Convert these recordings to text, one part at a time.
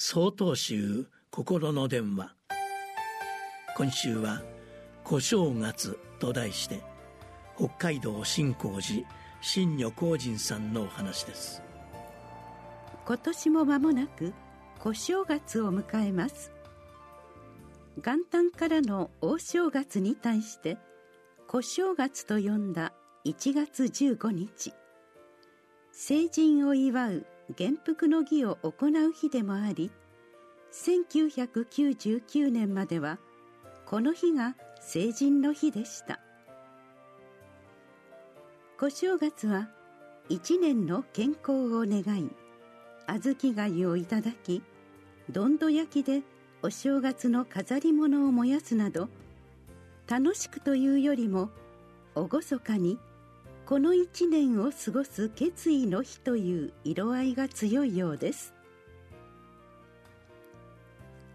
総統集心の電話。今週は「小正月」と題して北海道新光寺新女光人さんのお話です。今年も間もなく小正月を迎えます。元旦からの大正月に対して小正月と呼んだ1月15日成人を祝う元服の儀を行う日でもあり1999年まではこの日が成人の日でした。小正月は一年の健康を願い小豆貝をいただきどんど焼きでお正月の飾り物を燃やすなど楽しくというよりも厳かにこの一年を過ごす決意の日という色合いが強いようです。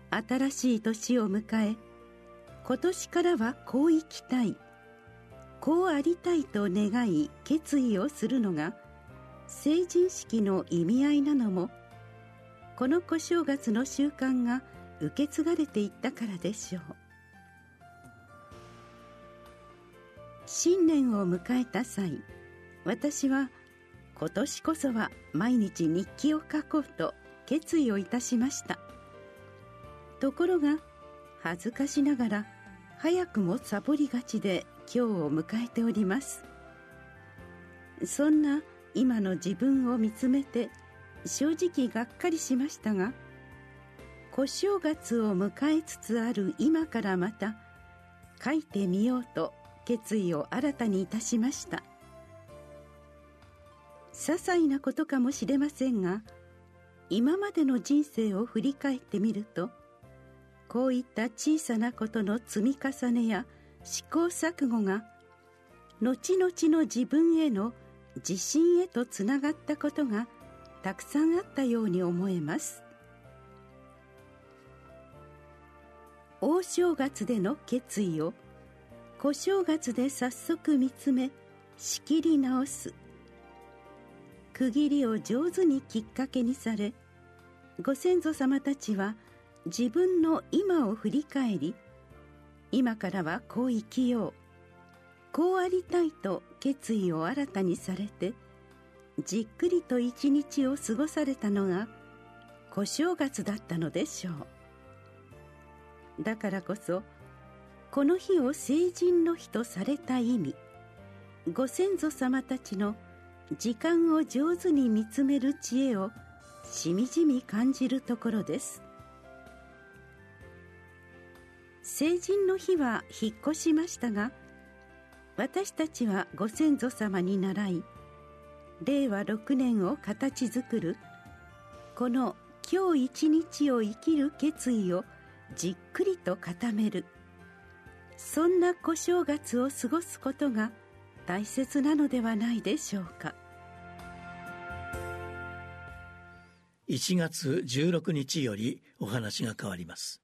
新しい年を迎え今年からはこう生きたいこうありたいと願い決意をするのが成人式の意味合いなのもこの小正月の習慣が受け継がれていったからでしょう。新年を迎えた際私は今年こそは毎日日記を書こうと決意をいたしました。ところが恥ずかしながら早くもサボりがちで今日を迎えております。そんな今の自分を見つめて正直がっかりしましたが小正月を迎えつつある今からまた書いてみようと決意を新たにいたしました。些細なことかもしれませんが今までの人生を振り返ってみるとこういった小さなことの積み重ねや試行錯誤が後々の自分への自信へとつながったことがたくさんあったように思えます。大正月での決意を小正月で早速見つめ仕切り直す。区切りを上手にきっかけにされご先祖様たちは自分の今を振り返り今からはこう生きようこうありたいと決意を新たにされてじっくりと一日を過ごされたのが小正月だったのでしょう。だからこそこの日を成人の日とされた意味。ご先祖様たちの時間を上手に見つめる知恵をしみじみ感じるところです。成人の日は引っ越しましたが私たちはご先祖様に倣い令和6年を形作るこの今日一日を生きる決意をじっくりと固める。そんな小正月を過ごすことが大切なのではないでしょうか。1月16日よりお話が変わります。